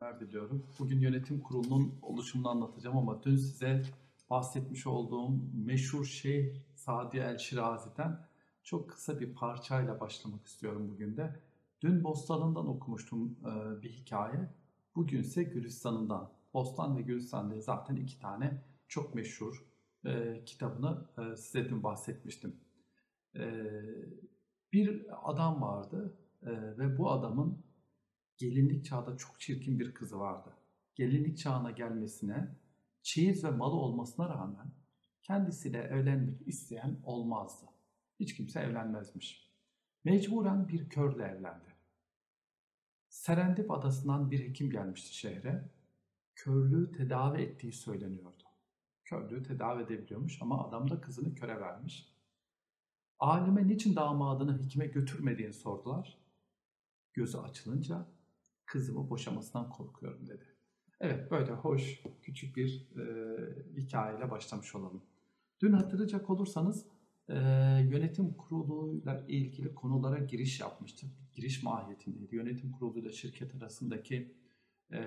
günler diliyorum. Bugün yönetim kurulunun oluşumunu anlatacağım ama dün size bahsetmiş olduğum meşhur Şeyh Sadi El Şirazi'den çok kısa bir parçayla başlamak istiyorum bugün de. Dün Bostan'ından okumuştum e, bir hikaye. Bugünse Gülistan'ından. Bostan ve Gülistan zaten iki tane çok meşhur e, kitabını e, size dün bahsetmiştim. Bir adam vardı ve bu adamın gelinlik çağda çok çirkin bir kızı vardı. Gelinlik çağına gelmesine, çeyiz ve malı olmasına rağmen kendisiyle evlenmek isteyen olmazdı. Hiç kimse evlenmezmiş. Mecburen bir körle evlendi. Serendip adasından bir hekim gelmişti şehre. Körlüğü tedavi ettiği söyleniyordu. Körlüğü tedavi edebiliyormuş ama adam da kızını köre vermiş. Alime niçin damadını hekime götürmediğini sordular. Gözü açılınca kızımı boşamasından korkuyorum dedi. Evet böyle hoş küçük bir e, hikayeyle başlamış olalım. Dün hatırlayacak olursanız e, yönetim kuruluyla ilgili konulara giriş yapmıştık. Giriş mahiyetindeydi. Yönetim kuruluyla şirket arasındaki e,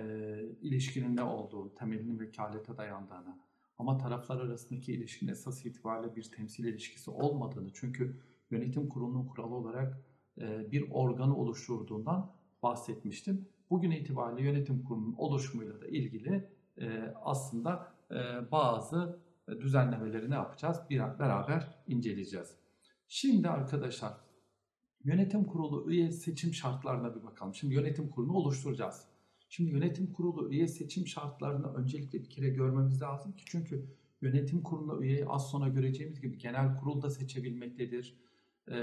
ilişkinin ne olduğu, temelinin vekalete dayandığını ama taraflar arasındaki ilişkinin esas itibariyle bir temsil ilişkisi olmadığını çünkü yönetim kurulunun kuralı olarak e, bir organı oluşturduğundan bahsetmiştim. Bugün itibariyle yönetim kurulunun oluşumuyla da ilgili e, aslında e, bazı düzenlemeleri ne yapacağız? Bir beraber inceleyeceğiz. Şimdi arkadaşlar yönetim kurulu üye seçim şartlarına bir bakalım. Şimdi yönetim kurulunu oluşturacağız. Şimdi yönetim kurulu üye seçim şartlarını öncelikle bir kere görmemiz lazım ki çünkü yönetim kurulu üyeyi az sonra göreceğimiz gibi genel kurul da seçebilmektedir. E,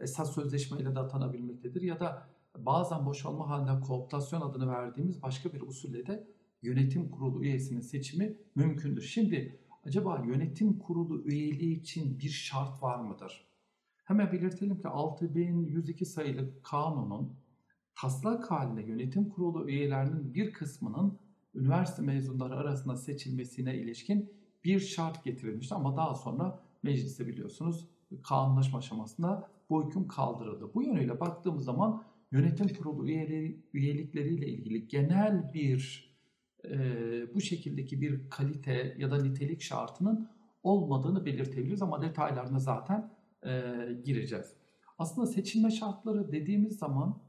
esas sözleşmeyle de atanabilmektedir ya da bazen boşalma halinde kooptasyon adını verdiğimiz başka bir usulle de yönetim kurulu üyesinin seçimi mümkündür. Şimdi acaba yönetim kurulu üyeliği için bir şart var mıdır? Hemen belirtelim ki 6102 sayılı kanunun taslak halinde yönetim kurulu üyelerinin bir kısmının üniversite mezunları arasında seçilmesine ilişkin bir şart getirilmişti ama daha sonra mecliste biliyorsunuz kanunlaşma aşamasında bu hüküm kaldırıldı. Bu yönüyle baktığımız zaman yönetim kurulu üyeleri, üyelikleriyle ilgili genel bir e, bu şekildeki bir kalite ya da nitelik şartının olmadığını belirtebiliriz ama detaylarına zaten e, gireceğiz. Aslında seçilme şartları dediğimiz zaman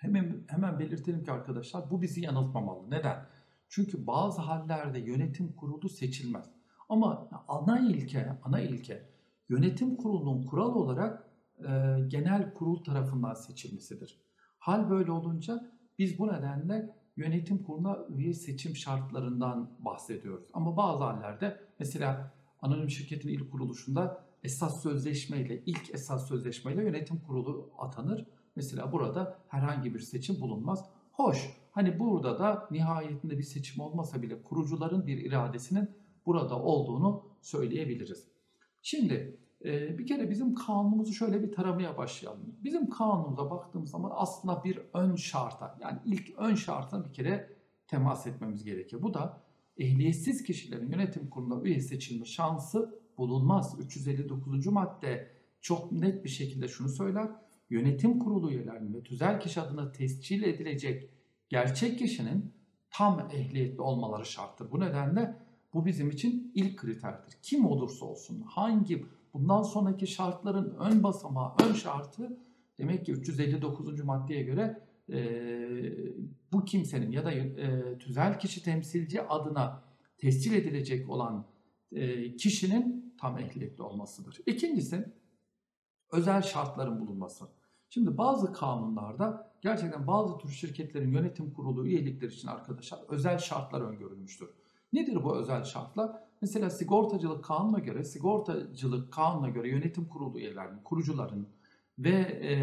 hemen hemen belirtelim ki arkadaşlar bu bizi yanıltmamalı. Neden? Çünkü bazı hallerde yönetim kurulu seçilmez. Ama ana ilke, ana ilke yönetim kurulunun kural olarak e, genel kurul tarafından seçilmesidir. Hal böyle olunca biz bu nedenle yönetim kuruluna üye seçim şartlarından bahsediyoruz. Ama bazı hallerde mesela anonim şirketin ilk kuruluşunda esas sözleşmeyle, ilk esas sözleşmeyle yönetim kurulu atanır. Mesela burada herhangi bir seçim bulunmaz. Hoş, hani burada da nihayetinde bir seçim olmasa bile kurucuların bir iradesinin burada olduğunu söyleyebiliriz. Şimdi ee, bir kere bizim kanunumuzu şöyle bir taramaya başlayalım. Bizim kanunumuza baktığımız zaman aslında bir ön şarta yani ilk ön şartına bir kere temas etmemiz gerekiyor. Bu da ehliyetsiz kişilerin yönetim kurulunda üye seçilme şansı bulunmaz. 359. madde çok net bir şekilde şunu söyler. Yönetim kurulu üyelerinin ve tüzel kişi adına tescil edilecek gerçek kişinin tam ehliyetli olmaları şarttır. Bu nedenle bu bizim için ilk kriterdir. Kim olursa olsun, hangi Bundan sonraki şartların ön basamağı, ön şartı demek ki 359. maddeye göre e, bu kimsenin ya da e, tüzel kişi temsilci adına tescil edilecek olan e, kişinin tam ehliyetli olmasıdır. İkincisi özel şartların bulunması. Şimdi bazı kanunlarda gerçekten bazı tür şirketlerin yönetim kurulu üyelikleri için arkadaşlar özel şartlar öngörülmüştür. Nedir bu özel şartlar? Mesela sigortacılık kanuna göre, sigortacılık kanuna göre yönetim kurulu üyelerinin, kurucuların ve e,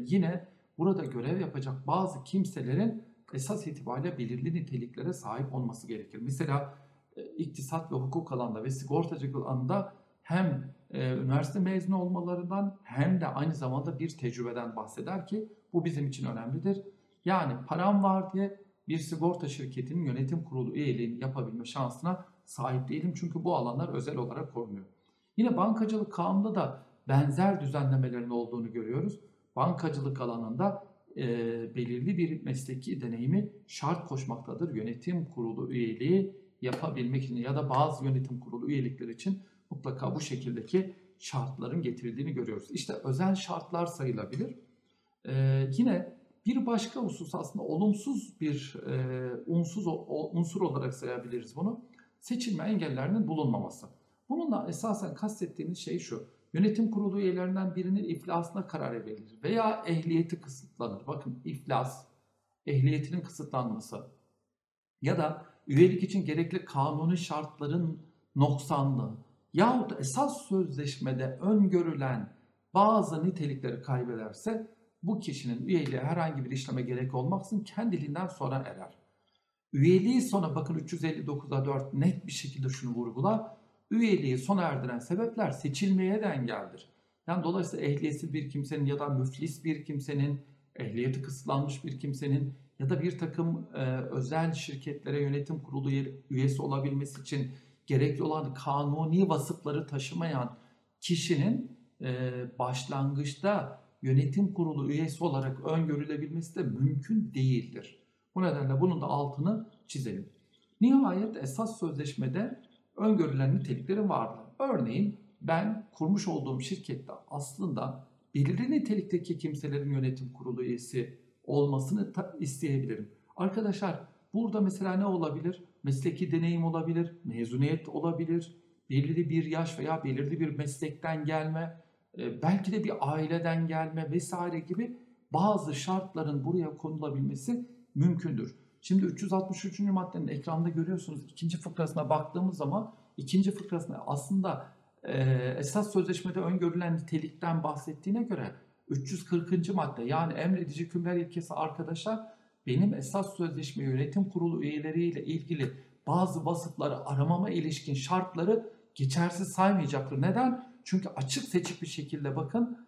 yine burada görev yapacak bazı kimselerin esas itibariyle belirli niteliklere sahip olması gerekir. Mesela e, iktisat ve hukuk alanında ve sigortacılık alanında hem e, üniversite mezunu olmalarından hem de aynı zamanda bir tecrübeden bahseder ki bu bizim için önemlidir. Yani param var diye bir sigorta şirketinin yönetim kurulu üyeliğini yapabilme şansına sahip değilim çünkü bu alanlar özel olarak korunuyor. Yine bankacılık kanunda da benzer düzenlemelerin olduğunu görüyoruz. Bankacılık alanında e, belirli bir mesleki deneyimi şart koşmaktadır. Yönetim kurulu üyeliği yapabilmek için ya da bazı yönetim kurulu üyelikleri için mutlaka bu şekildeki şartların getirildiğini görüyoruz. İşte özel şartlar sayılabilir. E, yine bir başka husus aslında olumsuz bir e, unsuz o, unsur olarak sayabiliriz bunu. Seçilme engellerinin bulunmaması. Bununla esasen kastettiğimiz şey şu. Yönetim kurulu üyelerinden birinin iflasına karar verilir veya ehliyeti kısıtlanır. Bakın iflas, ehliyetinin kısıtlanması ya da üyelik için gerekli kanuni şartların noksanlığı yahut esas sözleşmede öngörülen bazı nitelikleri kaybederse bu kişinin üyeliğe herhangi bir işleme gerek olmaksızın kendiliğinden sonra erer. Üyeliği sona bakın 359'a 4 net bir şekilde şunu vurgular. Üyeliği sona erdiren sebepler seçilmeye de. Yani dolayısıyla ehliyetsiz bir kimsenin ya da müflis bir kimsenin, ehliyeti kısıtlanmış bir kimsenin ya da bir takım e, özel şirketlere yönetim kurulu üyesi olabilmesi için gerekli olan kanuni vasıfları taşımayan kişinin e, başlangıçta yönetim kurulu üyesi olarak öngörülebilmesi de mümkün değildir. Bu nedenle bunun da altını çizelim. Nihayet esas sözleşmede öngörülen nitelikleri vardır. Örneğin ben kurmuş olduğum şirkette aslında belirli nitelikteki kimselerin yönetim kurulu üyesi olmasını isteyebilirim. Arkadaşlar burada mesela ne olabilir? Mesleki deneyim olabilir, mezuniyet olabilir, belirli bir yaş veya belirli bir meslekten gelme, e, belki de bir aileden gelme vesaire gibi bazı şartların buraya konulabilmesi mümkündür. Şimdi 363. maddenin ekranda görüyorsunuz ikinci fıkrasına baktığımız zaman ikinci fıkrasına aslında e, esas sözleşmede öngörülen nitelikten bahsettiğine göre 340. madde yani emredici küller ilkesi arkadaşlar benim esas sözleşme yönetim kurulu üyeleriyle ilgili bazı vasıfları aramama ilişkin şartları geçersiz saymayacaktır. Neden? Çünkü açık seçik bir şekilde bakın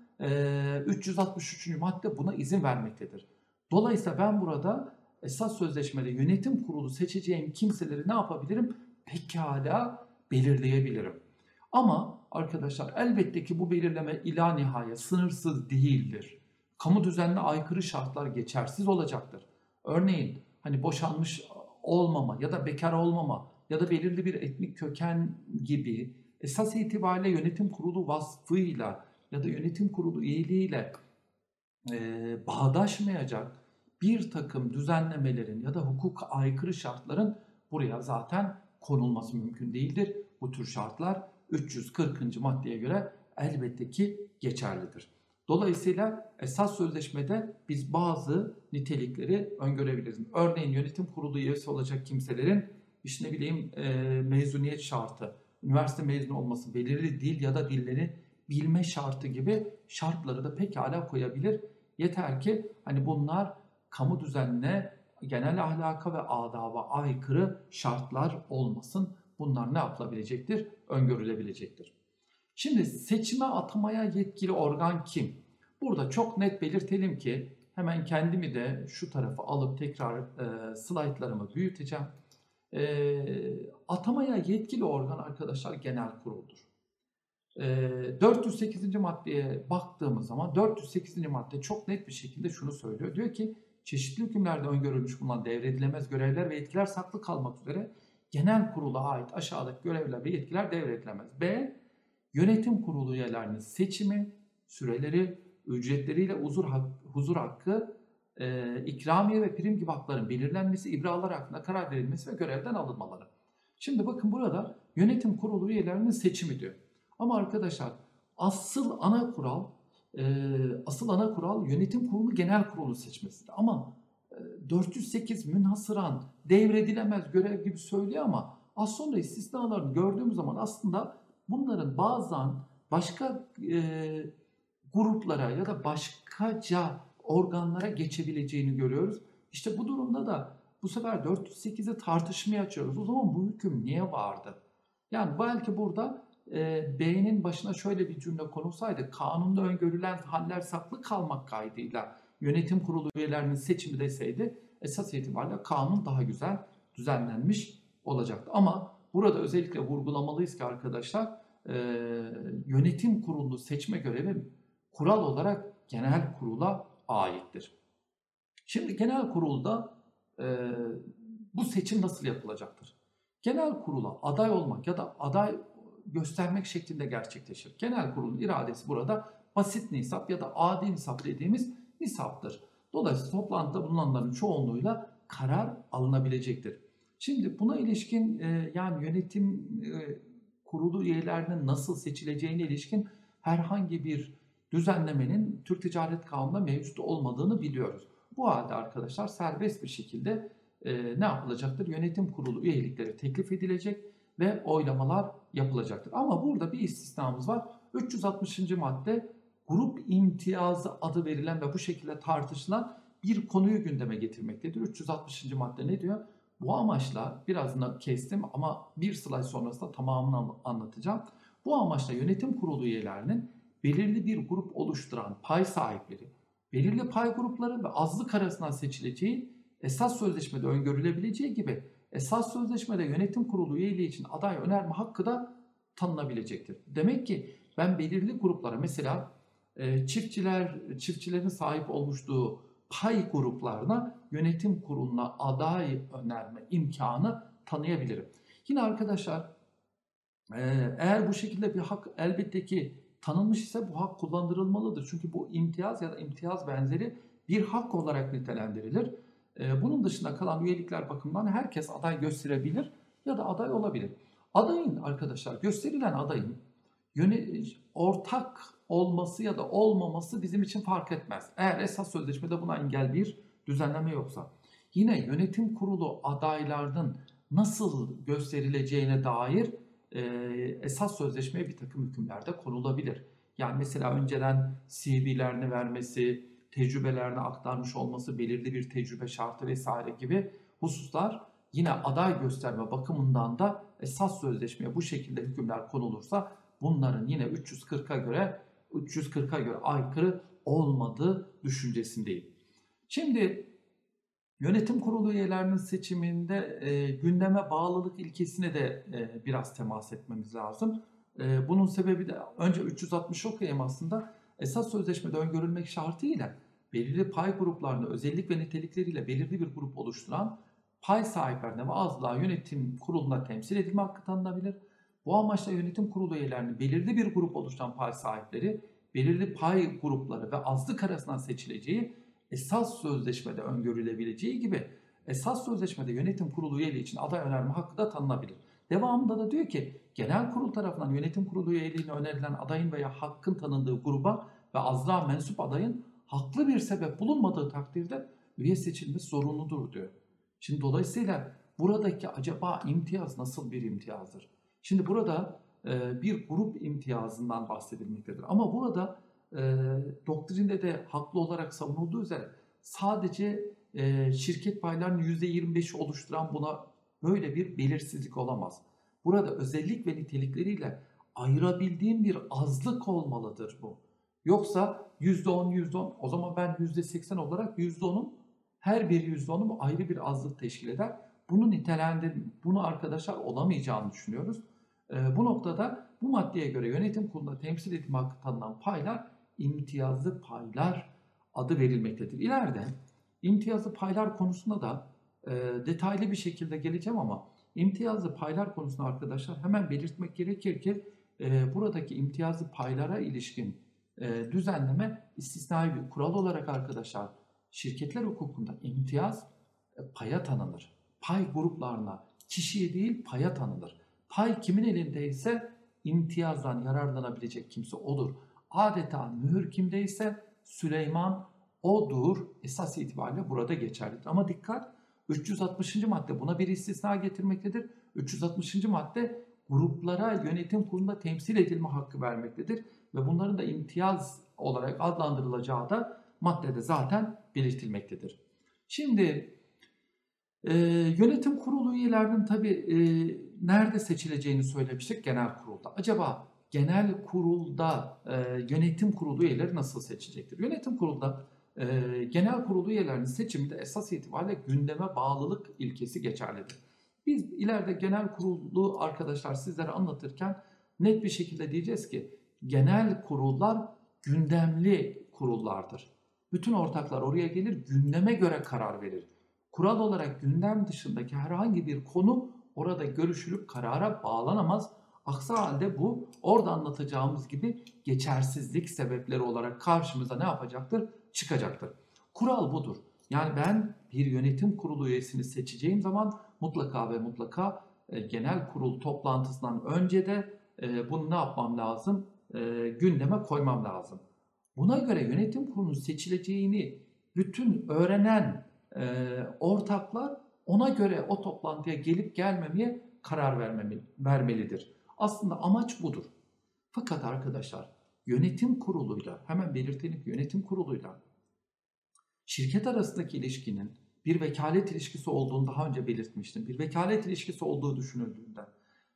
363. madde buna izin vermektedir. Dolayısıyla ben burada esas sözleşmede yönetim kurulu seçeceğim kimseleri ne yapabilirim? Pekala belirleyebilirim. Ama arkadaşlar elbette ki bu belirleme ila nihayet sınırsız değildir. Kamu düzenine aykırı şartlar geçersiz olacaktır. Örneğin hani boşanmış olmama ya da bekar olmama ya da belirli bir etnik köken gibi esas itibariyle yönetim kurulu vasfıyla ya da yönetim kurulu üyeliğiyle e, bağdaşmayacak bir takım düzenlemelerin ya da hukuk aykırı şartların buraya zaten konulması mümkün değildir. Bu tür şartlar 340. maddeye göre elbette ki geçerlidir. Dolayısıyla esas sözleşmede biz bazı nitelikleri öngörebiliriz. Örneğin yönetim kurulu üyesi olacak kimselerin işte ne bileyim e, mezuniyet şartı, üniversite mezunu olması, belirli dil ya da dilleri bilme şartı gibi şartları da pekala koyabilir. Yeter ki hani bunlar kamu düzenine, genel ahlaka ve adaba aykırı şartlar olmasın. Bunlar ne yapılabilecektir? Öngörülebilecektir. Şimdi seçime atamaya yetkili organ kim? Burada çok net belirtelim ki hemen kendimi de şu tarafa alıp tekrar e, slaytlarımı büyüteceğim. E, atamaya yetkili organ arkadaşlar genel kuruldur. E, 408. maddeye baktığımız zaman 408. madde çok net bir şekilde şunu söylüyor. Diyor ki çeşitli hükümlerde öngörülmüş bulunan devredilemez görevler ve yetkiler saklı kalmak üzere genel kurula ait aşağıdaki görevler ve yetkiler devredilemez. B. Yönetim kurulu üyelerinin seçimi, süreleri, ücretleriyle huzur, huzur hakkı, e, ikramiye ve prim gibi hakların belirlenmesi, ibralar hakkında karar verilmesi ve görevden alınmaları. Şimdi bakın burada yönetim kurulu üyelerinin seçimi diyor. Ama arkadaşlar asıl ana kural e, asıl ana kural yönetim kurulu genel kurulu seçmesidir. Ama e, 408 münhasıran devredilemez görev gibi söylüyor ama az sonra istisnalarını gördüğümüz zaman aslında bunların bazen başka e, gruplara ya da başkaca organlara geçebileceğini görüyoruz. İşte bu durumda da bu sefer 408'i tartışmaya açıyoruz. O zaman bu hüküm niye vardı? Yani belki burada e, B'nin başına şöyle bir cümle konulsaydı, kanunda öngörülen haller saklı kalmak kaydıyla yönetim kurulu üyelerinin seçimi deseydi, esas itibariyle kanun daha güzel düzenlenmiş olacaktı. Ama burada özellikle vurgulamalıyız ki arkadaşlar, e, yönetim kurulu seçme görevi kural olarak genel kurula aittir. Şimdi genel kurulda e, bu seçim nasıl yapılacaktır? Genel kurula aday olmak ya da aday göstermek şeklinde gerçekleşir. Genel kurulun iradesi burada basit nisap ya da adi nisap dediğimiz nisaptır. Dolayısıyla toplantıda bulunanların çoğunluğuyla karar alınabilecektir. Şimdi buna ilişkin e, yani yönetim e, kurulu üyelerinin nasıl seçileceğine ilişkin herhangi bir düzenlemenin Türk Ticaret Kanunu'nda mevcut olmadığını biliyoruz. Bu halde arkadaşlar serbest bir şekilde e, ne yapılacaktır? Yönetim kurulu üyelikleri teklif edilecek ve oylamalar yapılacaktır. Ama burada bir istisnamız var. 360. madde grup imtiyazı adı verilen ve bu şekilde tartışılan bir konuyu gündeme getirmektedir. 360. madde ne diyor? Bu amaçla birazını kestim ama bir slide sonrasında tamamını anlatacağım. Bu amaçla yönetim kurulu üyelerinin belirli bir grup oluşturan pay sahipleri, belirli pay grupları ve azlık arasından seçileceği esas sözleşmede öngörülebileceği gibi esas sözleşmede yönetim kurulu üyeliği için aday önerme hakkı da tanınabilecektir. Demek ki ben belirli gruplara mesela e, çiftçiler çiftçilerin sahip olmuştuğu pay gruplarına yönetim kuruluna aday önerme imkanı tanıyabilirim. Yine arkadaşlar e, eğer bu şekilde bir hak elbette ki tanınmış ise bu hak kullandırılmalıdır. Çünkü bu imtiyaz ya da imtiyaz benzeri bir hak olarak nitelendirilir. E, bunun dışında kalan üyelikler bakımından herkes aday gösterebilir ya da aday olabilir. Adayın arkadaşlar gösterilen adayın ortak olması ya da olmaması bizim için fark etmez. Eğer esas sözleşmede buna engel bir düzenleme yoksa. Yine yönetim kurulu adaylarının nasıl gösterileceğine dair e, esas sözleşmeye bir takım hükümlerde konulabilir. Yani mesela önceden CV'lerini vermesi, tecrübelerini aktarmış olması, belirli bir tecrübe şartı vesaire gibi hususlar yine aday gösterme bakımından da esas sözleşmeye bu şekilde hükümler konulursa bunların yine 340'a göre 340'a göre aykırı olmadığı düşüncesindeyim. Şimdi yönetim kurulu üyelerinin seçiminde e, gündeme bağlılık ilkesine de e, biraz temas etmemiz lazım. E, bunun sebebi de önce 360 okuyayım aslında. Esas sözleşmede öngörülmek şartıyla belirli pay gruplarını özellik ve nitelikleriyle belirli bir grup oluşturan pay sahiplerine ve azlığa yönetim kuruluna temsil edilme hakkı tanınabilir. Bu amaçla yönetim kurulu üyelerinin belirli bir grup oluşturan pay sahipleri, belirli pay grupları ve azlık arasından seçileceği esas sözleşmede öngörülebileceği gibi esas sözleşmede yönetim kurulu üyeliği için aday önerme hakkı da tanınabilir. Devamında da diyor ki genel kurul tarafından yönetim kurulu üyeliğine önerilen adayın veya hakkın tanındığı gruba ve azlığa mensup adayın haklı bir sebep bulunmadığı takdirde üye seçilmesi zorunludur diyor. Şimdi dolayısıyla buradaki acaba imtiyaz nasıl bir imtiyazdır? Şimdi burada e, bir grup imtiyazından bahsedilmektedir. Ama burada e, doktrinde de haklı olarak savunulduğu üzere sadece e, şirket paylarının %25'i oluşturan buna böyle bir belirsizlik olamaz. Burada özellik ve nitelikleriyle ayırabildiğim bir azlık olmalıdır bu. Yoksa %10, %10 o zaman ben %80 olarak %10'un her bir %10'um ayrı bir azlık teşkil eder. Bunu nitelendir, bunu arkadaşlar olamayacağını düşünüyoruz. E, bu noktada bu maddeye göre yönetim kurulunda temsil edilme hakkı tanınan paylar imtiyazlı paylar adı verilmektedir. İleride imtiyazlı paylar konusunda da e, detaylı bir şekilde geleceğim ama imtiyazlı paylar konusunda arkadaşlar hemen belirtmek gerekir ki e, buradaki imtiyazlı paylara ilişkin e, düzenleme istisnai bir kural olarak arkadaşlar şirketler hukukunda imtiyaz e, paya tanınır. Pay gruplarına kişiye değil paya tanınır. Pay kimin elindeyse imtiyazdan yararlanabilecek kimse odur. Adeta mühür kimdeyse Süleyman odur esas itibariyle burada geçerlidir. Ama dikkat 360. madde buna bir istisna getirmektedir. 360. madde gruplara yönetim kurulunda temsil edilme hakkı vermektedir. Ve bunların da imtiyaz olarak adlandırılacağı da maddede zaten belirtilmektedir. Şimdi e, yönetim kurulu üyelerinin tabi e, nerede seçileceğini söylemiştik genel kurulda. Acaba genel kurulda e, yönetim kurulu üyeleri nasıl seçecektir? Yönetim kurulda e, genel kurulu üyelerinin seçiminde esas itibariyle gündeme bağlılık ilkesi geçerlidir. Biz ileride genel kurulu arkadaşlar sizlere anlatırken net bir şekilde diyeceğiz ki genel kurullar gündemli kurullardır. Bütün ortaklar oraya gelir, gündeme göre karar verir. Kural olarak gündem dışındaki herhangi bir konu orada görüşülüp karara bağlanamaz. Aksi halde bu orada anlatacağımız gibi geçersizlik sebepleri olarak karşımıza ne yapacaktır? Çıkacaktır. Kural budur. Yani ben bir yönetim kurulu üyesini seçeceğim zaman mutlaka ve mutlaka e, genel kurul toplantısından önce de e, bunu ne yapmam lazım? E, gündeme koymam lazım. Buna göre yönetim kurulunun seçileceğini bütün öğrenen ortaklar ona göre o toplantıya gelip gelmemeye karar vermemeli, vermelidir. Aslında amaç budur. Fakat arkadaşlar yönetim kuruluyla hemen belirtelim yönetim kuruluyla şirket arasındaki ilişkinin bir vekalet ilişkisi olduğunu daha önce belirtmiştim. Bir vekalet ilişkisi olduğu düşünüldüğünde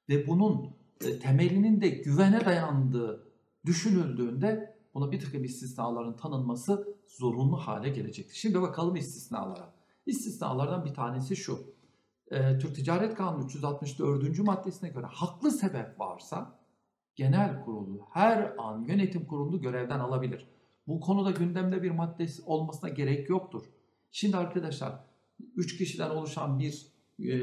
ve bunun e, temelinin de güvene dayandığı düşünüldüğünde buna bir takım istisnaların tanınması zorunlu hale gelecektir. Şimdi bakalım istisnalara. İstisnalardan bir tanesi şu. E, Türk Ticaret Kanunu 364. maddesine göre haklı sebep varsa genel kurulu her an yönetim kurulu görevden alabilir. Bu konuda gündemde bir madde olmasına gerek yoktur. Şimdi arkadaşlar 3 kişiden oluşan bir e,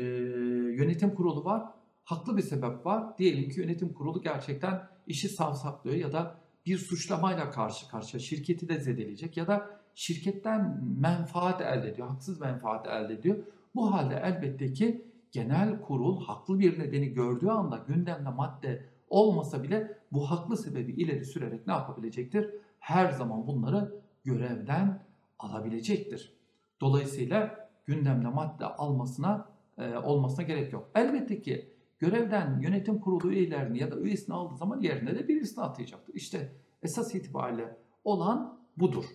yönetim kurulu var. Haklı bir sebep var. Diyelim ki yönetim kurulu gerçekten işi savsaklıyor ya da bir suçlamayla karşı karşıya şirketi de zedeleyecek ya da şirketten menfaat elde ediyor, haksız menfaat elde ediyor. Bu halde elbette ki genel kurul haklı bir nedeni gördüğü anda gündemde madde olmasa bile bu haklı sebebi ileri sürerek ne yapabilecektir? Her zaman bunları görevden alabilecektir. Dolayısıyla gündemde madde almasına e, olmasına gerek yok. Elbette ki görevden yönetim kurulu üyelerini ya da üyesini aldığı zaman yerine de birisini atayacaktır. İşte esas itibariyle olan budur.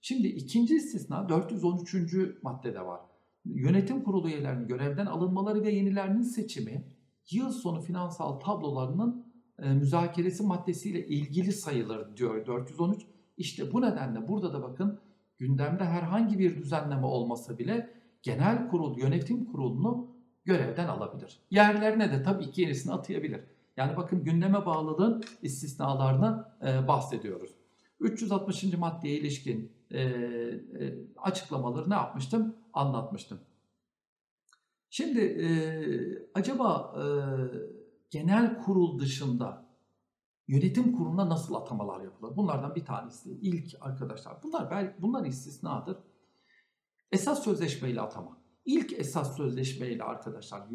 Şimdi ikinci istisna 413. maddede var. Yönetim kurulu üyelerinin görevden alınmaları ve yenilerinin seçimi yıl sonu finansal tablolarının e, müzakeresi maddesiyle ilgili sayılır diyor 413. İşte bu nedenle burada da bakın gündemde herhangi bir düzenleme olmasa bile genel kurul yönetim kurulunu görevden alabilir. Yerlerine de tabii ki yenisini atayabilir. Yani bakın gündeme bağlılığın istisnalarını e, bahsediyoruz. 360. maddeye ilişkin e, e, açıklamaları ne yapmıştım? Anlatmıştım. Şimdi e, acaba e, genel kurul dışında yönetim kuruluna nasıl atamalar yapılır? Bunlardan bir tanesi ilk arkadaşlar. Bunlar belki bunlar istisnadır. Esas sözleşmeyle atama. İlk esas sözleşmeyle arkadaşlar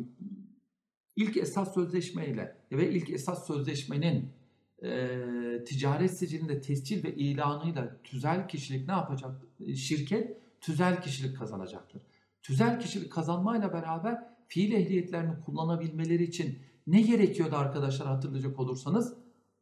ilk esas sözleşmeyle ve ilk esas sözleşmenin e, ticaret sicilinde tescil ve ilanıyla tüzel kişilik ne yapacak? Şirket tüzel kişilik kazanacaktır. Tüzel kişilik kazanmayla beraber fiil ehliyetlerini kullanabilmeleri için ne gerekiyordu arkadaşlar hatırlayacak olursanız?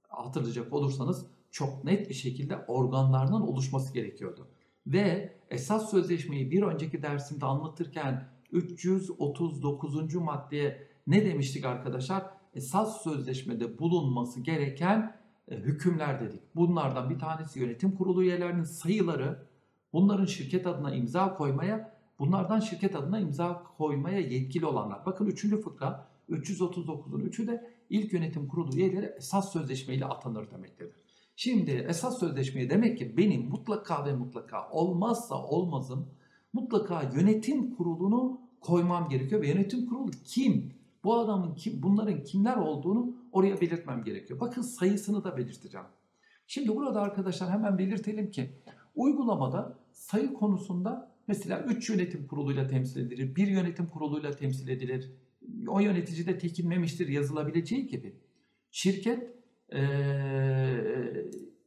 Hatırlayacak olursanız çok net bir şekilde organlarının oluşması gerekiyordu. Ve esas sözleşmeyi bir önceki dersimde anlatırken 339. maddeye ne demiştik arkadaşlar? Esas sözleşmede bulunması gereken e, hükümler dedik. Bunlardan bir tanesi yönetim kurulu üyelerinin sayıları, bunların şirket adına imza koymaya, bunlardan şirket adına imza koymaya yetkili olanlar. Bakın 3. fıkra 339'un 3'ü de ilk yönetim kurulu üyeleri esas sözleşmeyle atanır demektedir. Şimdi esas sözleşmeye demek ki benim mutlaka ve mutlaka olmazsa olmazım mutlaka yönetim kurulunu koymam gerekiyor ve yönetim kurulu kim? Bu adamın kim, bunların kimler olduğunu oraya belirtmem gerekiyor. Bakın sayısını da belirteceğim. Şimdi burada arkadaşlar hemen belirtelim ki uygulamada sayı konusunda mesela 3 yönetim kuruluyla temsil edilir, 1 yönetim kuruluyla temsil edilir. O yönetici de tekinmemiştir yazılabileceği gibi. Şirket ee,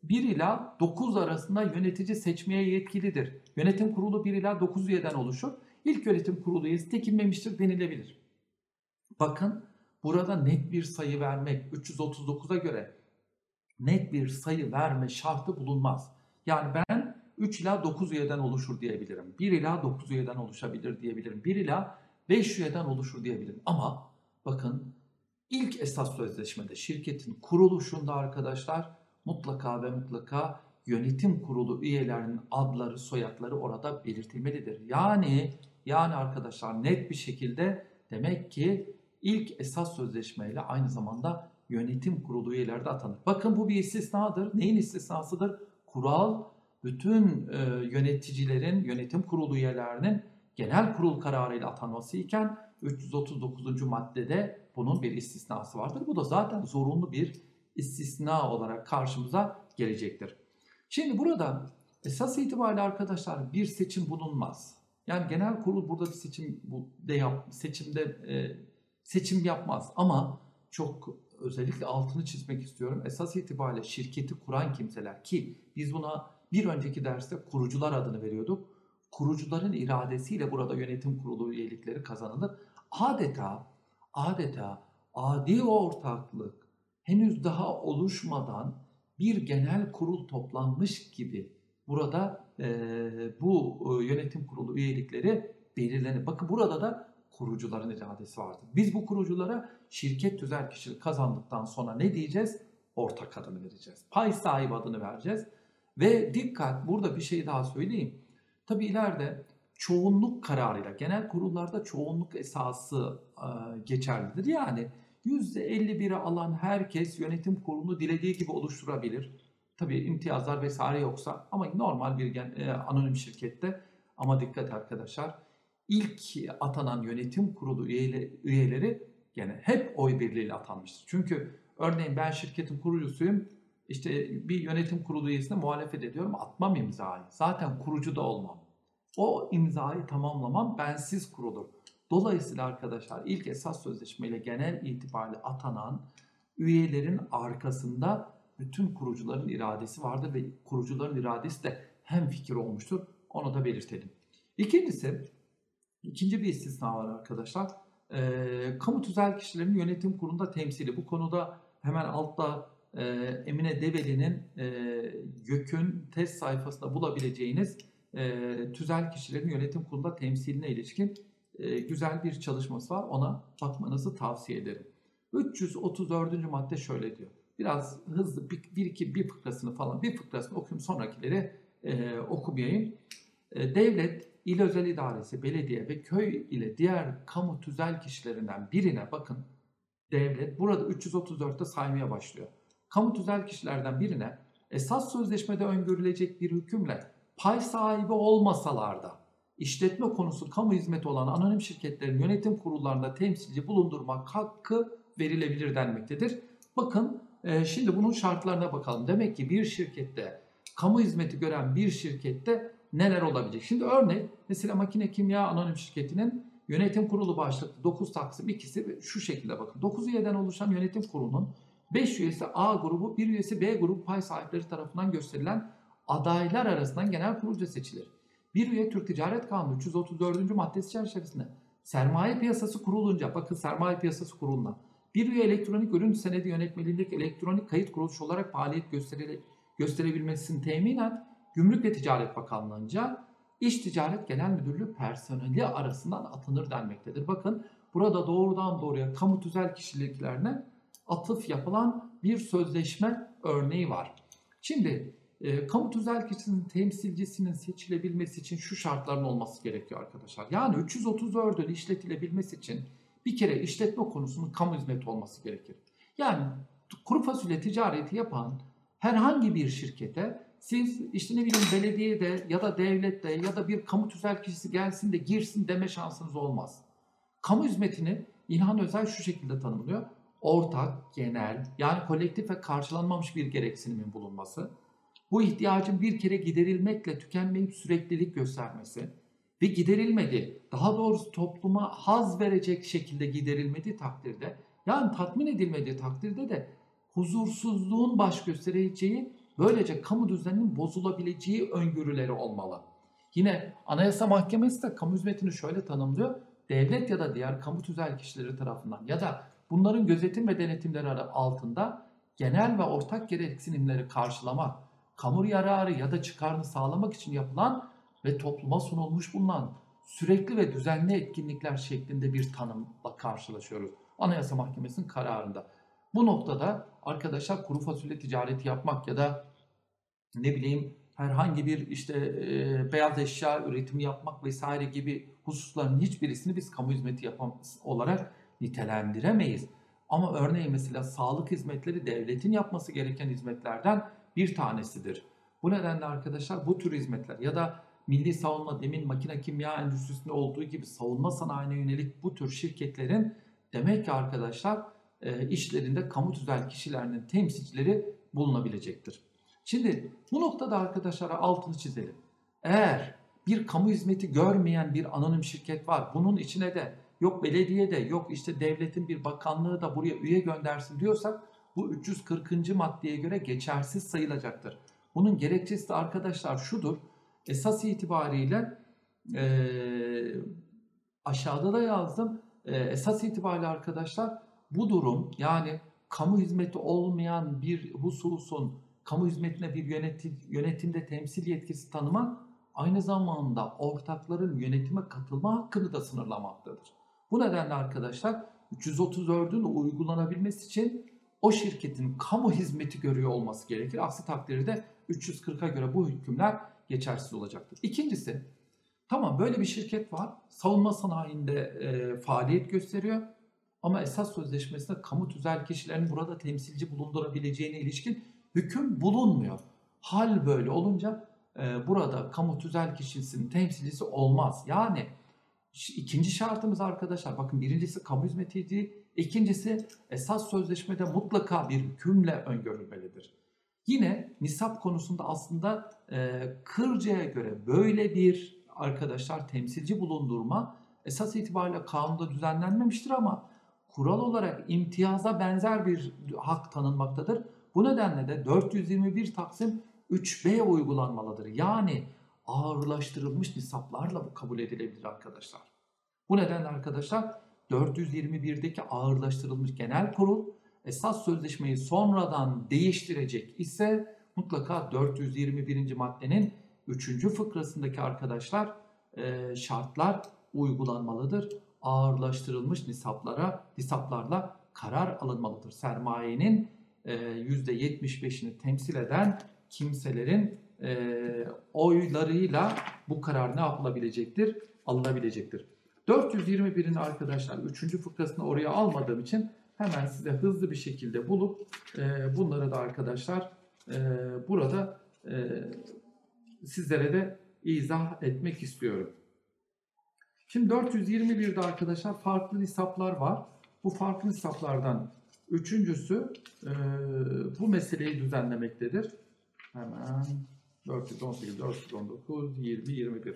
1 ila 9 arasında yönetici seçmeye yetkilidir. Yönetim kurulu 1 ila 9 üyeden oluşur. İlk yönetim kurulu üyesi tekinmemiştir denilebilir. Bakın burada net bir sayı vermek 339'a göre net bir sayı verme şartı bulunmaz. Yani ben 3 ila 9 üyeden oluşur diyebilirim. 1 ila 9 üyeden oluşabilir diyebilirim. 1 ila 5 üyeden oluşur diyebilirim. Ama bakın ilk esas sözleşmede şirketin kuruluşunda arkadaşlar mutlaka ve mutlaka yönetim kurulu üyelerinin adları, soyadları orada belirtilmelidir. Yani yani arkadaşlar net bir şekilde demek ki ilk esas sözleşmeyle aynı zamanda yönetim kurulu üyeleri de atanır. Bakın bu bir istisnadır. Neyin istisnasıdır? Kural bütün e, yöneticilerin, yönetim kurulu üyelerinin genel kurul kararıyla atanması iken 339. maddede bunun bir istisnası vardır. Bu da zaten zorunlu bir istisna olarak karşımıza gelecektir. Şimdi burada esas itibariyle arkadaşlar bir seçim bulunmaz. Yani genel kurul burada bir seçim de yap, seçimde e, seçim yapmaz ama çok özellikle altını çizmek istiyorum. Esas itibariyle şirketi kuran kimseler ki biz buna bir önceki derste kurucular adını veriyorduk. Kurucuların iradesiyle burada yönetim kurulu üyelikleri kazanılır. Adeta adeta adi ortaklık henüz daha oluşmadan bir genel kurul toplanmış gibi burada e, bu e, yönetim kurulu üyelikleri belirlenir. Bakın burada da kurucuların iradesi vardır. Biz bu kuruculara şirket tüzel kişilik kazandıktan sonra ne diyeceğiz? Ortak adını vereceğiz. Pay sahibi adını vereceğiz. Ve dikkat burada bir şey daha söyleyeyim. Tabi ileride çoğunluk kararıyla genel kurullarda çoğunluk esası e, geçerlidir. Yani %51'i alan herkes yönetim kurulunu dilediği gibi oluşturabilir. Tabii imtiyazlar vesaire yoksa ama normal bir e, anonim şirkette ama dikkat arkadaşlar ilk atanan yönetim kurulu üyeleri gene hep oy birliğiyle atanmıştır. Çünkü örneğin ben şirketin kurucusuyum işte bir yönetim kurulu üyesine muhalefet ediyorum atmam imzayı. Zaten kurucu da olmam. O imzayı tamamlamam bensiz kurulur. Dolayısıyla arkadaşlar ilk esas sözleşmeyle genel itibariyle atanan üyelerin arkasında bütün kurucuların iradesi vardır ve kurucuların iradesi de hem fikir olmuştur. Onu da belirtelim. İkincisi, ikinci bir istisna var arkadaşlar. E, kamu tüzel kişilerin yönetim kurulunda temsili. Bu konuda hemen altta e, Emine Develi'nin e, YÖK'ün test sayfasında bulabileceğiniz e, tüzel kişilerin yönetim kurulunda temsiline ilişkin e, güzel bir çalışması var. Ona bakmanızı tavsiye ederim. 334. madde şöyle diyor. Biraz hızlı bir, bir iki bir fıkrasını falan bir fıkrasını okuyayım sonrakileri e, okumayayım. E, devlet, il özel idaresi, belediye ve köy ile diğer kamu tüzel kişilerinden birine bakın devlet burada 334'te saymaya başlıyor. Kamu tüzel kişilerden birine esas sözleşmede öngörülecek bir hükümle pay sahibi olmasalar da işletme konusu kamu hizmeti olan anonim şirketlerin yönetim kurullarında temsilci bulundurmak hakkı verilebilir denmektedir. Bakın e, şimdi bunun şartlarına bakalım. Demek ki bir şirkette kamu hizmeti gören bir şirkette neler olabilecek? Şimdi örnek mesela makine kimya anonim şirketinin yönetim kurulu başlıklı 9 taksim ikisi şu şekilde bakın. 9 üyeden oluşan yönetim kurulunun 5 üyesi A grubu, 1 üyesi B grubu pay sahipleri tarafından gösterilen adaylar arasından genel kurulca seçilir. Bir üye Türk Ticaret Kanunu 334. maddesi çerçevesinde sermaye piyasası kurulunca, bakın sermaye piyasası kuruluna, bir üye elektronik ürün senedi yönetmelilik elektronik kayıt kuruluşu olarak faaliyet gösteri, gösterebilmesini teminen Gümrük ve Ticaret Bakanlığı'nca İş Ticaret Genel Müdürlüğü personeli arasından atınır denmektedir. Bakın burada doğrudan doğruya kamu tüzel kişiliklerine atıf yapılan bir sözleşme örneği var. Şimdi e, kamu tüzel kişinin temsilcisinin seçilebilmesi için şu şartların olması gerekiyor arkadaşlar. Yani 334'ün işletilebilmesi için bir kere işletme konusunun kamu hizmeti olması gerekir. Yani kuru fasulye ticareti yapan herhangi bir şirkete siz işte ne bileyim belediyede ya da devlette ya da bir kamu tüzel kişisi gelsin de girsin deme şansınız olmaz. Kamu hizmetini İlhan Özel şu şekilde tanımlıyor. Ortak, genel yani kolektif ve karşılanmamış bir gereksinimin bulunması bu ihtiyacın bir kere giderilmekle tükenmeyip süreklilik göstermesi ve giderilmedi, daha doğrusu topluma haz verecek şekilde giderilmediği takdirde, yani tatmin edilmediği takdirde de huzursuzluğun baş göstereceği, böylece kamu düzeninin bozulabileceği öngörüleri olmalı. Yine Anayasa Mahkemesi de kamu hizmetini şöyle tanımlıyor. Devlet ya da diğer kamu tüzel kişileri tarafından ya da bunların gözetim ve denetimleri altında genel ve ortak gereksinimleri karşılamak, kamu yararı ya da çıkarını sağlamak için yapılan ve topluma sunulmuş bulunan sürekli ve düzenli etkinlikler şeklinde bir tanımla karşılaşıyoruz. Anayasa Mahkemesi'nin kararında. Bu noktada arkadaşlar kuru fasulye ticareti yapmak ya da ne bileyim herhangi bir işte e, beyaz eşya üretimi yapmak vesaire gibi hususların hiçbirisini biz kamu hizmeti yapan olarak nitelendiremeyiz. Ama örneğin mesela sağlık hizmetleri devletin yapması gereken hizmetlerden bir tanesidir. Bu nedenle arkadaşlar bu tür hizmetler ya da milli savunma demin makine kimya endüstrisinde olduğu gibi savunma sanayine yönelik bu tür şirketlerin demek ki arkadaşlar e, işlerinde kamu tüzel kişilerinin temsilcileri bulunabilecektir. Şimdi bu noktada arkadaşlara altını çizelim. Eğer bir kamu hizmeti görmeyen bir anonim şirket var. Bunun içine de yok belediye de yok işte devletin bir bakanlığı da buraya üye göndersin diyorsak bu 340. maddeye göre geçersiz sayılacaktır. Bunun gerekçesi de arkadaşlar şudur. Esas itibariyle e, aşağıda da yazdım. E, esas itibariyle arkadaşlar bu durum yani kamu hizmeti olmayan bir hususun kamu hizmetine bir yönetim, yönetimde temsil yetkisi tanımak aynı zamanda ortakların yönetime katılma hakkını da sınırlamaktadır. Bu nedenle arkadaşlar 334'ün uygulanabilmesi için o şirketin kamu hizmeti görüyor olması gerekir. Aksi takdirde 340'a göre bu hükümler geçersiz olacaktır. İkincisi, tamam böyle bir şirket var. Savunma sanayinde e, faaliyet gösteriyor. Ama esas sözleşmesinde kamu tüzel kişilerin burada temsilci bulundurabileceğine ilişkin hüküm bulunmuyor. Hal böyle olunca e, burada kamu tüzel kişisinin temsilcisi olmaz. Yani ikinci şartımız arkadaşlar bakın birincisi kamu hizmetiydi. İkincisi esas sözleşmede mutlaka bir hükümle öngörülmelidir. Yine nisap konusunda aslında e, Kırca'ya göre böyle bir arkadaşlar temsilci bulundurma esas itibariyle kanunda düzenlenmemiştir ama kural olarak imtiyaza benzer bir hak tanınmaktadır. Bu nedenle de 421 Taksim 3B uygulanmalıdır. Yani ağırlaştırılmış nisaplarla bu kabul edilebilir arkadaşlar. Bu nedenle arkadaşlar 421'deki ağırlaştırılmış genel kurul esas sözleşmeyi sonradan değiştirecek ise mutlaka 421. maddenin 3. fıkrasındaki arkadaşlar e, şartlar uygulanmalıdır. Ağırlaştırılmış nisaplara, nisaplarla karar alınmalıdır. Sermayenin e, %75'ini temsil eden kimselerin e, oylarıyla bu karar ne yapılabilecektir? Alınabilecektir. 421'in arkadaşlar 3. fıkrasını oraya almadığım için hemen size hızlı bir şekilde bulup e, bunları da arkadaşlar e, burada e, sizlere de izah etmek istiyorum. Şimdi 421'de arkadaşlar farklı hesaplar var. Bu farklı hesaplardan üçüncüsü e, bu meseleyi düzenlemektedir. Hemen 418, 419, 20, 21.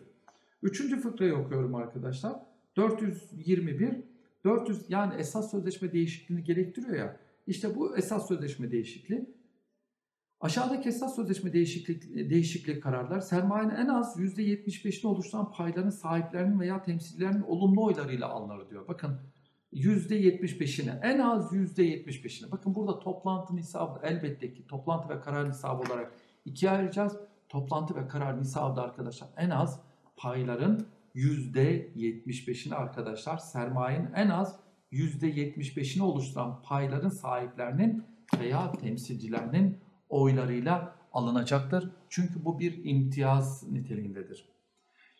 Üçüncü fıkrayı okuyorum arkadaşlar. 421 400 yani esas sözleşme değişikliğini gerektiriyor ya. İşte bu esas sözleşme değişikliği. Aşağıdaki esas sözleşme değişiklik, değişiklik kararlar sermayenin en az %75'ini oluşturan payların sahiplerinin veya temsilcilerinin olumlu oylarıyla alınır diyor. Bakın %75'ini en az %75'ini. Bakın burada toplantı nisabı elbette ki toplantı ve karar nisabı olarak ikiye ayıracağız. Toplantı ve karar nisabı da arkadaşlar en az payların %75'ini arkadaşlar sermayenin en az %75'ini oluşturan payların sahiplerinin veya temsilcilerinin oylarıyla alınacaktır. Çünkü bu bir imtiyaz niteliğindedir.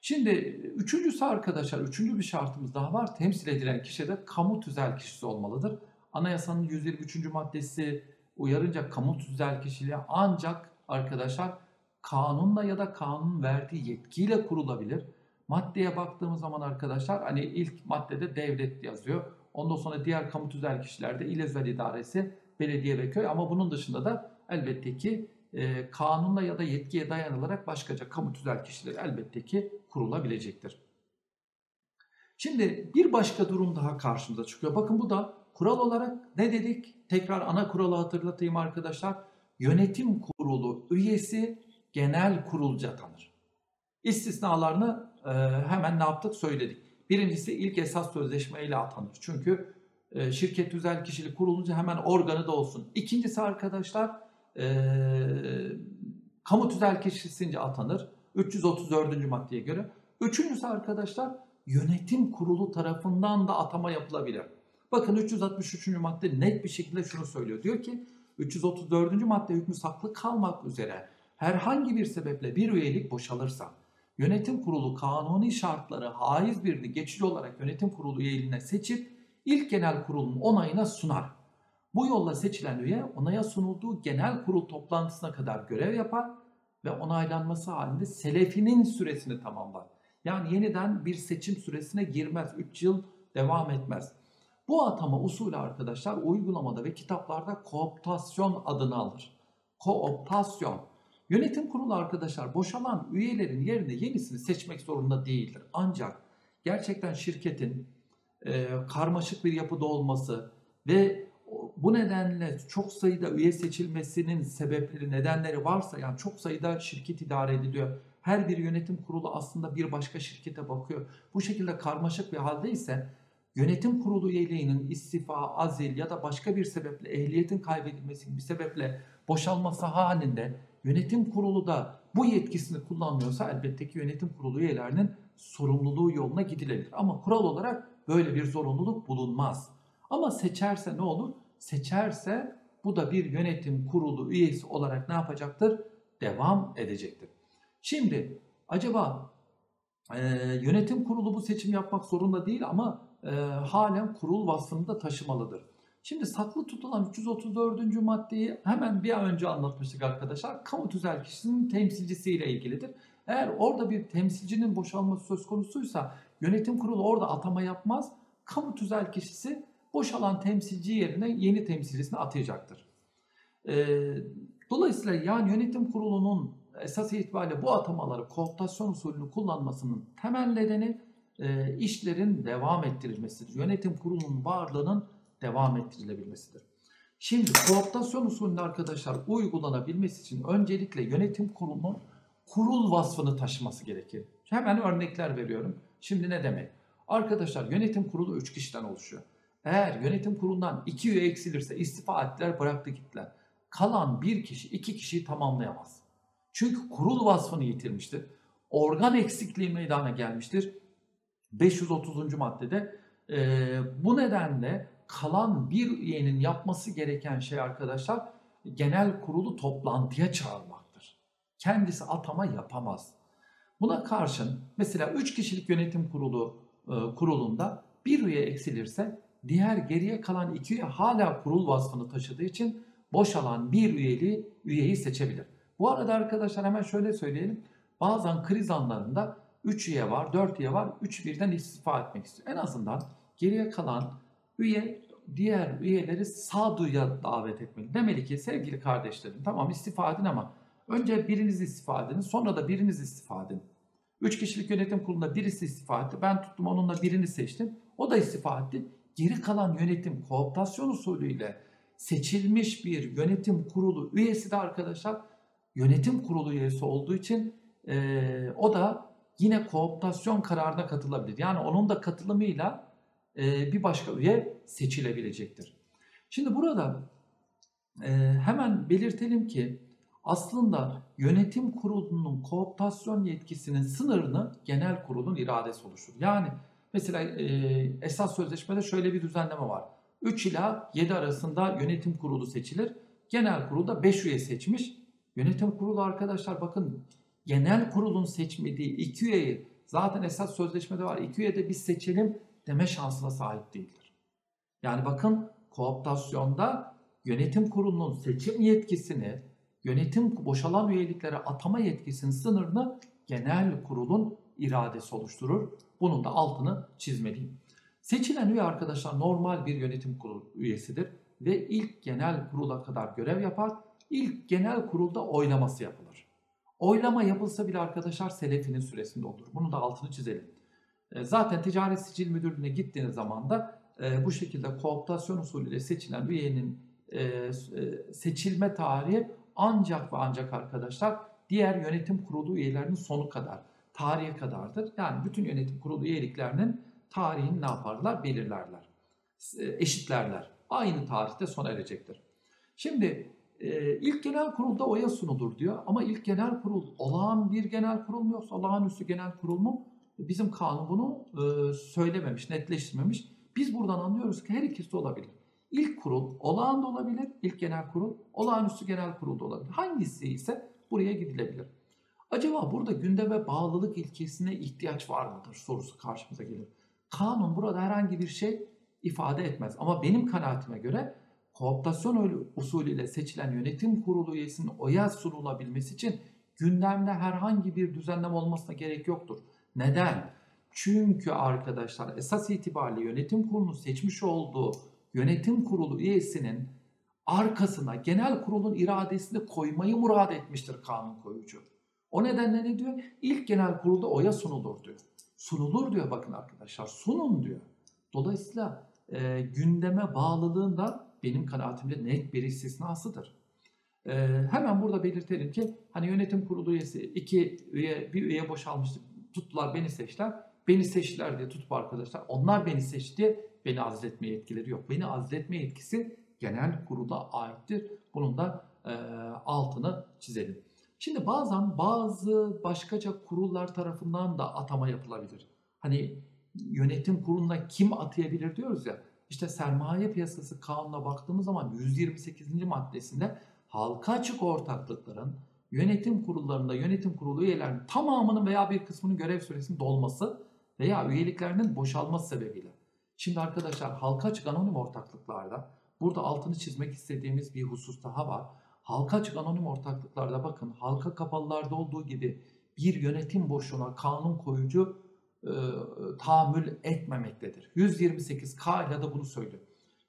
Şimdi üçüncüsü arkadaşlar, üçüncü bir şartımız daha var. Temsil edilen kişi de kamu tüzel kişisi olmalıdır. Anayasanın 123. maddesi uyarınca kamu tüzel kişiliği ancak arkadaşlar kanunla ya da kanun verdiği yetkiyle kurulabilir. Maddeye baktığımız zaman arkadaşlar hani ilk maddede devlet yazıyor. Ondan sonra diğer kamu tüzel kişilerde il özel idaresi, belediye ve köy ama bunun dışında da elbette ki e, kanunla ya da yetkiye dayanılarak başkaca kamu tüzel kişileri elbette ki kurulabilecektir. Şimdi bir başka durum daha karşımıza çıkıyor. Bakın bu da kural olarak ne dedik? Tekrar ana kuralı hatırlatayım arkadaşlar. Yönetim kurulu üyesi genel kurulca tanır. İstisnalarını e, hemen ne yaptık söyledik. Birincisi ilk esas sözleşmeyle atanır. Çünkü e, şirket tüzel kişilik kurulunca hemen organı da olsun. İkincisi arkadaşlar e, kamu tüzel kişisince atanır. 334. maddeye göre. Üçüncüsü arkadaşlar yönetim kurulu tarafından da atama yapılabilir. Bakın 363. madde net bir şekilde şunu söylüyor. Diyor ki 334. madde hükmü saklı kalmak üzere herhangi bir sebeple bir üyelik boşalırsa yönetim kurulu kanuni şartları haiz birini geçici olarak yönetim kurulu üyeliğine seçip ilk genel kurulun onayına sunar. Bu yolla seçilen üye onaya sunulduğu genel kurul toplantısına kadar görev yapar ve onaylanması halinde selefinin süresini tamamlar. Yani yeniden bir seçim süresine girmez. 3 yıl devam etmez. Bu atama usulü arkadaşlar uygulamada ve kitaplarda kooptasyon adını alır. Kooptasyon. Yönetim kurulu arkadaşlar boşalan üyelerin yerine yenisini seçmek zorunda değildir. Ancak gerçekten şirketin e, karmaşık bir yapıda olması ve bu nedenle çok sayıda üye seçilmesinin sebepleri, nedenleri varsa yani çok sayıda şirket idare ediliyor. Her bir yönetim kurulu aslında bir başka şirkete bakıyor. Bu şekilde karmaşık bir halde ise yönetim kurulu üyeliğinin istifa, azil ya da başka bir sebeple ehliyetin kaybedilmesi gibi bir sebeple boşalması halinde yönetim kurulu da bu yetkisini kullanmıyorsa elbette ki yönetim kurulu üyelerinin sorumluluğu yoluna gidilebilir. Ama kural olarak böyle bir zorunluluk bulunmaz. Ama seçerse ne olur? Seçerse bu da bir yönetim kurulu üyesi olarak ne yapacaktır? Devam edecektir. Şimdi acaba e, yönetim kurulu bu seçim yapmak zorunda değil ama e, halen kurul vasfını da taşımalıdır. Şimdi saklı tutulan 334. maddeyi hemen bir an önce anlatmıştık arkadaşlar. Kamu tüzel kişisinin temsilcisiyle ilgilidir. Eğer orada bir temsilcinin boşalması söz konusuysa yönetim kurulu orada atama yapmaz. Kamu tüzel kişisi boşalan temsilci yerine yeni temsilcisini atayacaktır. Ee, dolayısıyla yani yönetim kurulunun esas itibariyle bu atamaları kooptasyon usulünü kullanmasının temel nedeni e, işlerin devam ettirilmesidir. Yönetim kurulunun varlığının devam ettirilebilmesidir. Şimdi kooptasyon usulünde arkadaşlar uygulanabilmesi için öncelikle yönetim kurulunun kurul vasfını taşıması gerekir. Hemen örnekler veriyorum. Şimdi ne demek? Arkadaşlar yönetim kurulu 3 kişiden oluşuyor. Eğer yönetim kurulundan 2 üye eksilirse istifa ettiler bıraktı gittiler. Kalan bir kişi 2 kişiyi tamamlayamaz. Çünkü kurul vasfını yitirmiştir. Organ eksikliği meydana gelmiştir. 530. maddede e, bu nedenle kalan bir üyenin yapması gereken şey arkadaşlar genel kurulu toplantıya çağırmaktır. Kendisi atama yapamaz. Buna karşın mesela 3 kişilik yönetim kurulu e, kurulunda bir üye eksilirse diğer geriye kalan iki üye hala kurul vasfını taşıdığı için boşalan bir üyeli üyeyi seçebilir. Bu arada arkadaşlar hemen şöyle söyleyelim. Bazen kriz anlarında 3 üye var, 4 üye var, 3 birden istifa etmek istiyor. En azından geriye kalan üye diğer üyeleri sağduya davet etmeli. Demeli ki sevgili kardeşlerim tamam istifa edin ama önce biriniz istifa edin sonra da biriniz istifa edin. 3 kişilik yönetim kurulunda birisi istifa etti. Ben tuttum onunla birini seçtim. O da istifa etti. Geri kalan yönetim kooptasyon usulüyle seçilmiş bir yönetim kurulu üyesi de arkadaşlar yönetim kurulu üyesi olduğu için e, o da yine kooptasyon kararına katılabilir. Yani onun da katılımıyla bir başka üye seçilebilecektir. Şimdi burada e, hemen belirtelim ki aslında yönetim kurulunun kooptasyon yetkisinin sınırını genel kurulun iradesi oluşturur. Yani mesela e, esas sözleşmede şöyle bir düzenleme var. 3 ila 7 arasında yönetim kurulu seçilir. Genel kurulda 5 üye seçmiş. Yönetim kurulu arkadaşlar bakın genel kurulun seçmediği 2 üyeyi zaten esas sözleşmede var. 2 üye de biz seçelim deme şansına sahip değildir. Yani bakın kooptasyonda yönetim kurulunun seçim yetkisini, yönetim boşalan üyeliklere atama yetkisinin sınırını genel kurulun iradesi oluşturur. Bunun da altını çizmeliyim. Seçilen üye arkadaşlar normal bir yönetim kurulu üyesidir ve ilk genel kurula kadar görev yapar. İlk genel kurulda oylaması yapılır. Oylama yapılsa bile arkadaşlar selefinin süresinde olur. Bunu da altını çizelim. E, zaten Ticaret Sicil Müdürlüğü'ne gittiğiniz zaman da e, bu şekilde kooptasyon usulüyle seçilen üyenin e, seçilme tarihi ancak ve ancak arkadaşlar diğer yönetim kurulu üyelerinin sonu kadar, tarihe kadardır. Yani bütün yönetim kurulu üyeliklerinin tarihini ne yaparlar? Belirlerler. Eşitlerler. Aynı tarihte sona erecektir. Şimdi ilk genel kurulda oya sunulur diyor ama ilk genel kurul olağan bir genel kurul mu yoksa olağanüstü genel kurul mu? Bizim kanun bunu e, söylememiş, netleştirmemiş. Biz buradan anlıyoruz ki her ikisi olabilir. İlk kurul olağan da olabilir, ilk genel kurul, olağanüstü genel kurul da olabilir. Hangisi ise buraya gidilebilir. Acaba burada gündeme bağlılık ilkesine ihtiyaç var mıdır sorusu karşımıza gelir. Kanun burada herhangi bir şey ifade etmez. Ama benim kanaatime göre kooptasyon usulüyle seçilen yönetim kurulu üyesinin oya sunulabilmesi için gündemde herhangi bir düzenleme olmasına gerek yoktur. Neden? Çünkü arkadaşlar esas itibariyle yönetim kurulunun seçmiş olduğu yönetim kurulu üyesinin arkasına genel kurulun iradesini koymayı murad etmiştir kanun koyucu. O nedenle ne diyor? İlk genel kurulda oya sunulur diyor. Sunulur diyor bakın arkadaşlar sunun diyor. Dolayısıyla e, gündeme bağlılığında benim kanaatimde net bir istisnasıdır. E, hemen burada belirtelim ki hani yönetim kurulu üyesi iki üye bir üye boşalmıştı. Tuttular beni seçtiler. Beni seçtiler diye tutup arkadaşlar onlar beni seçti beni azletme yetkileri yok. Beni azletme yetkisi genel kurula aittir. Bunun da e, altını çizelim. Şimdi bazen bazı başkaca kurullar tarafından da atama yapılabilir. Hani yönetim kuruluna kim atayabilir diyoruz ya. İşte sermaye piyasası kanuna baktığımız zaman 128. maddesinde halka açık ortaklıkların yönetim kurullarında yönetim kurulu üyelerinin tamamının veya bir kısmının görev süresinin dolması veya üyeliklerinin boşalması sebebiyle. Şimdi arkadaşlar halka açık anonim ortaklıklarda burada altını çizmek istediğimiz bir husus daha var. Halka açık anonim ortaklıklarda bakın halka kapalılarda olduğu gibi bir yönetim boşluğuna kanun koyucu e, tahammül etmemektedir. 128K ile de bunu söylüyor.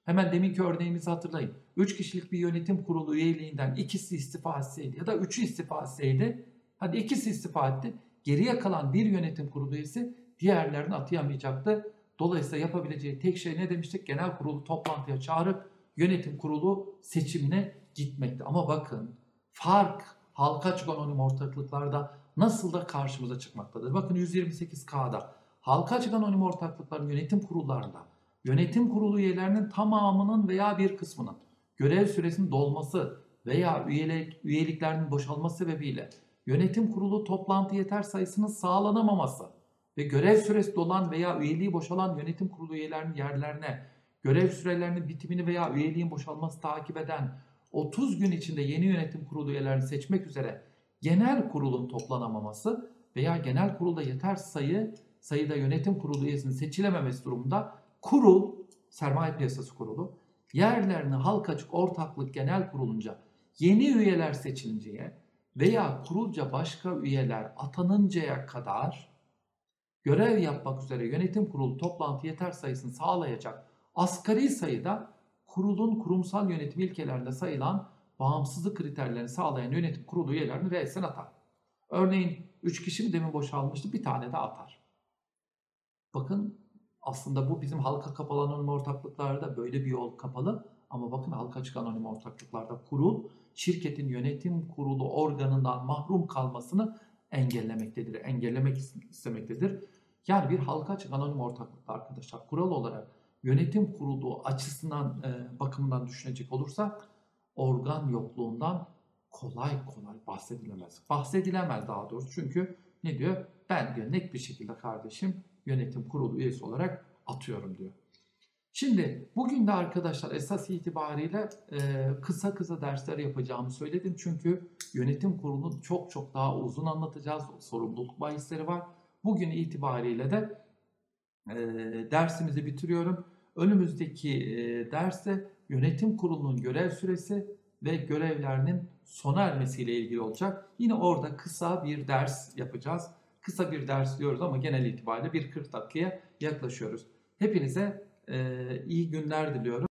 Hemen deminki örneğimizi hatırlayın. 3 kişilik bir yönetim kurulu üyeliğinden ikisi istifa etseydi ya da 3'ü istifa etseydi, hadi ikisi istifa etti. Geriye kalan bir yönetim kurulu üyesi diğerlerini atayamayacaktı. Dolayısıyla yapabileceği tek şey ne demiştik? Genel kurulu toplantıya çağırıp yönetim kurulu seçimine gitmekti. Ama bakın fark halka açık anonim ortaklıklarda nasıl da karşımıza çıkmaktadır. Bakın 128K'da halka açık anonim ortaklıkların yönetim kurullarında yönetim kurulu üyelerinin tamamının veya bir kısmının görev süresinin dolması veya üyelik, üyeliklerinin boşalması sebebiyle yönetim kurulu toplantı yeter sayısının sağlanamaması ve görev süresi dolan veya üyeliği boşalan yönetim kurulu üyelerinin yerlerine görev sürelerinin bitimini veya üyeliğin boşalması takip eden 30 gün içinde yeni yönetim kurulu üyelerini seçmek üzere genel kurulun toplanamaması veya genel kurulda yeter sayı sayıda yönetim kurulu üyesinin seçilememesi durumunda kurul, sermaye piyasası kurulu yerlerini halk açık ortaklık genel kurulunca yeni üyeler seçilinceye veya kurulca başka üyeler atanıncaya kadar görev yapmak üzere yönetim kurulu toplantı yeter sayısını sağlayacak asgari sayıda kurulun kurumsal yönetim ilkelerinde sayılan bağımsızlık kriterlerini sağlayan yönetim kurulu üyelerini reisen atar. Örneğin 3 kişi mi demin boşalmıştı bir tane de atar. Bakın aslında bu bizim halka kapalı anonim ortaklıklarda böyle bir yol kapalı. Ama bakın halka açık anonim ortaklıklarda kurul şirketin yönetim kurulu organından mahrum kalmasını engellemektedir. Engellemek istemektedir. Yani bir halka açık anonim ortaklıkta arkadaşlar kural olarak yönetim kurulu açısından e, bakımından düşünecek olursak organ yokluğundan kolay kolay bahsedilemez. Bahsedilemez daha doğrusu çünkü ne diyor? Ben diyor net bir şekilde kardeşim yönetim kurulu üyesi olarak atıyorum diyor. Şimdi bugün de arkadaşlar esas itibariyle e, kısa kısa dersler yapacağımı söyledim. Çünkü yönetim kurulunu çok çok daha uzun anlatacağız. Sorumluluk bahisleri var. Bugün itibariyle de e, dersimizi bitiriyorum. Önümüzdeki e, derste yönetim kurulunun görev süresi ve görevlerinin sona ermesiyle ilgili olacak. Yine orada kısa bir ders yapacağız. Kısa bir ders diyoruz ama genel itibariyle bir 40 dakikaya yaklaşıyoruz. Hepinize e, iyi günler diliyorum.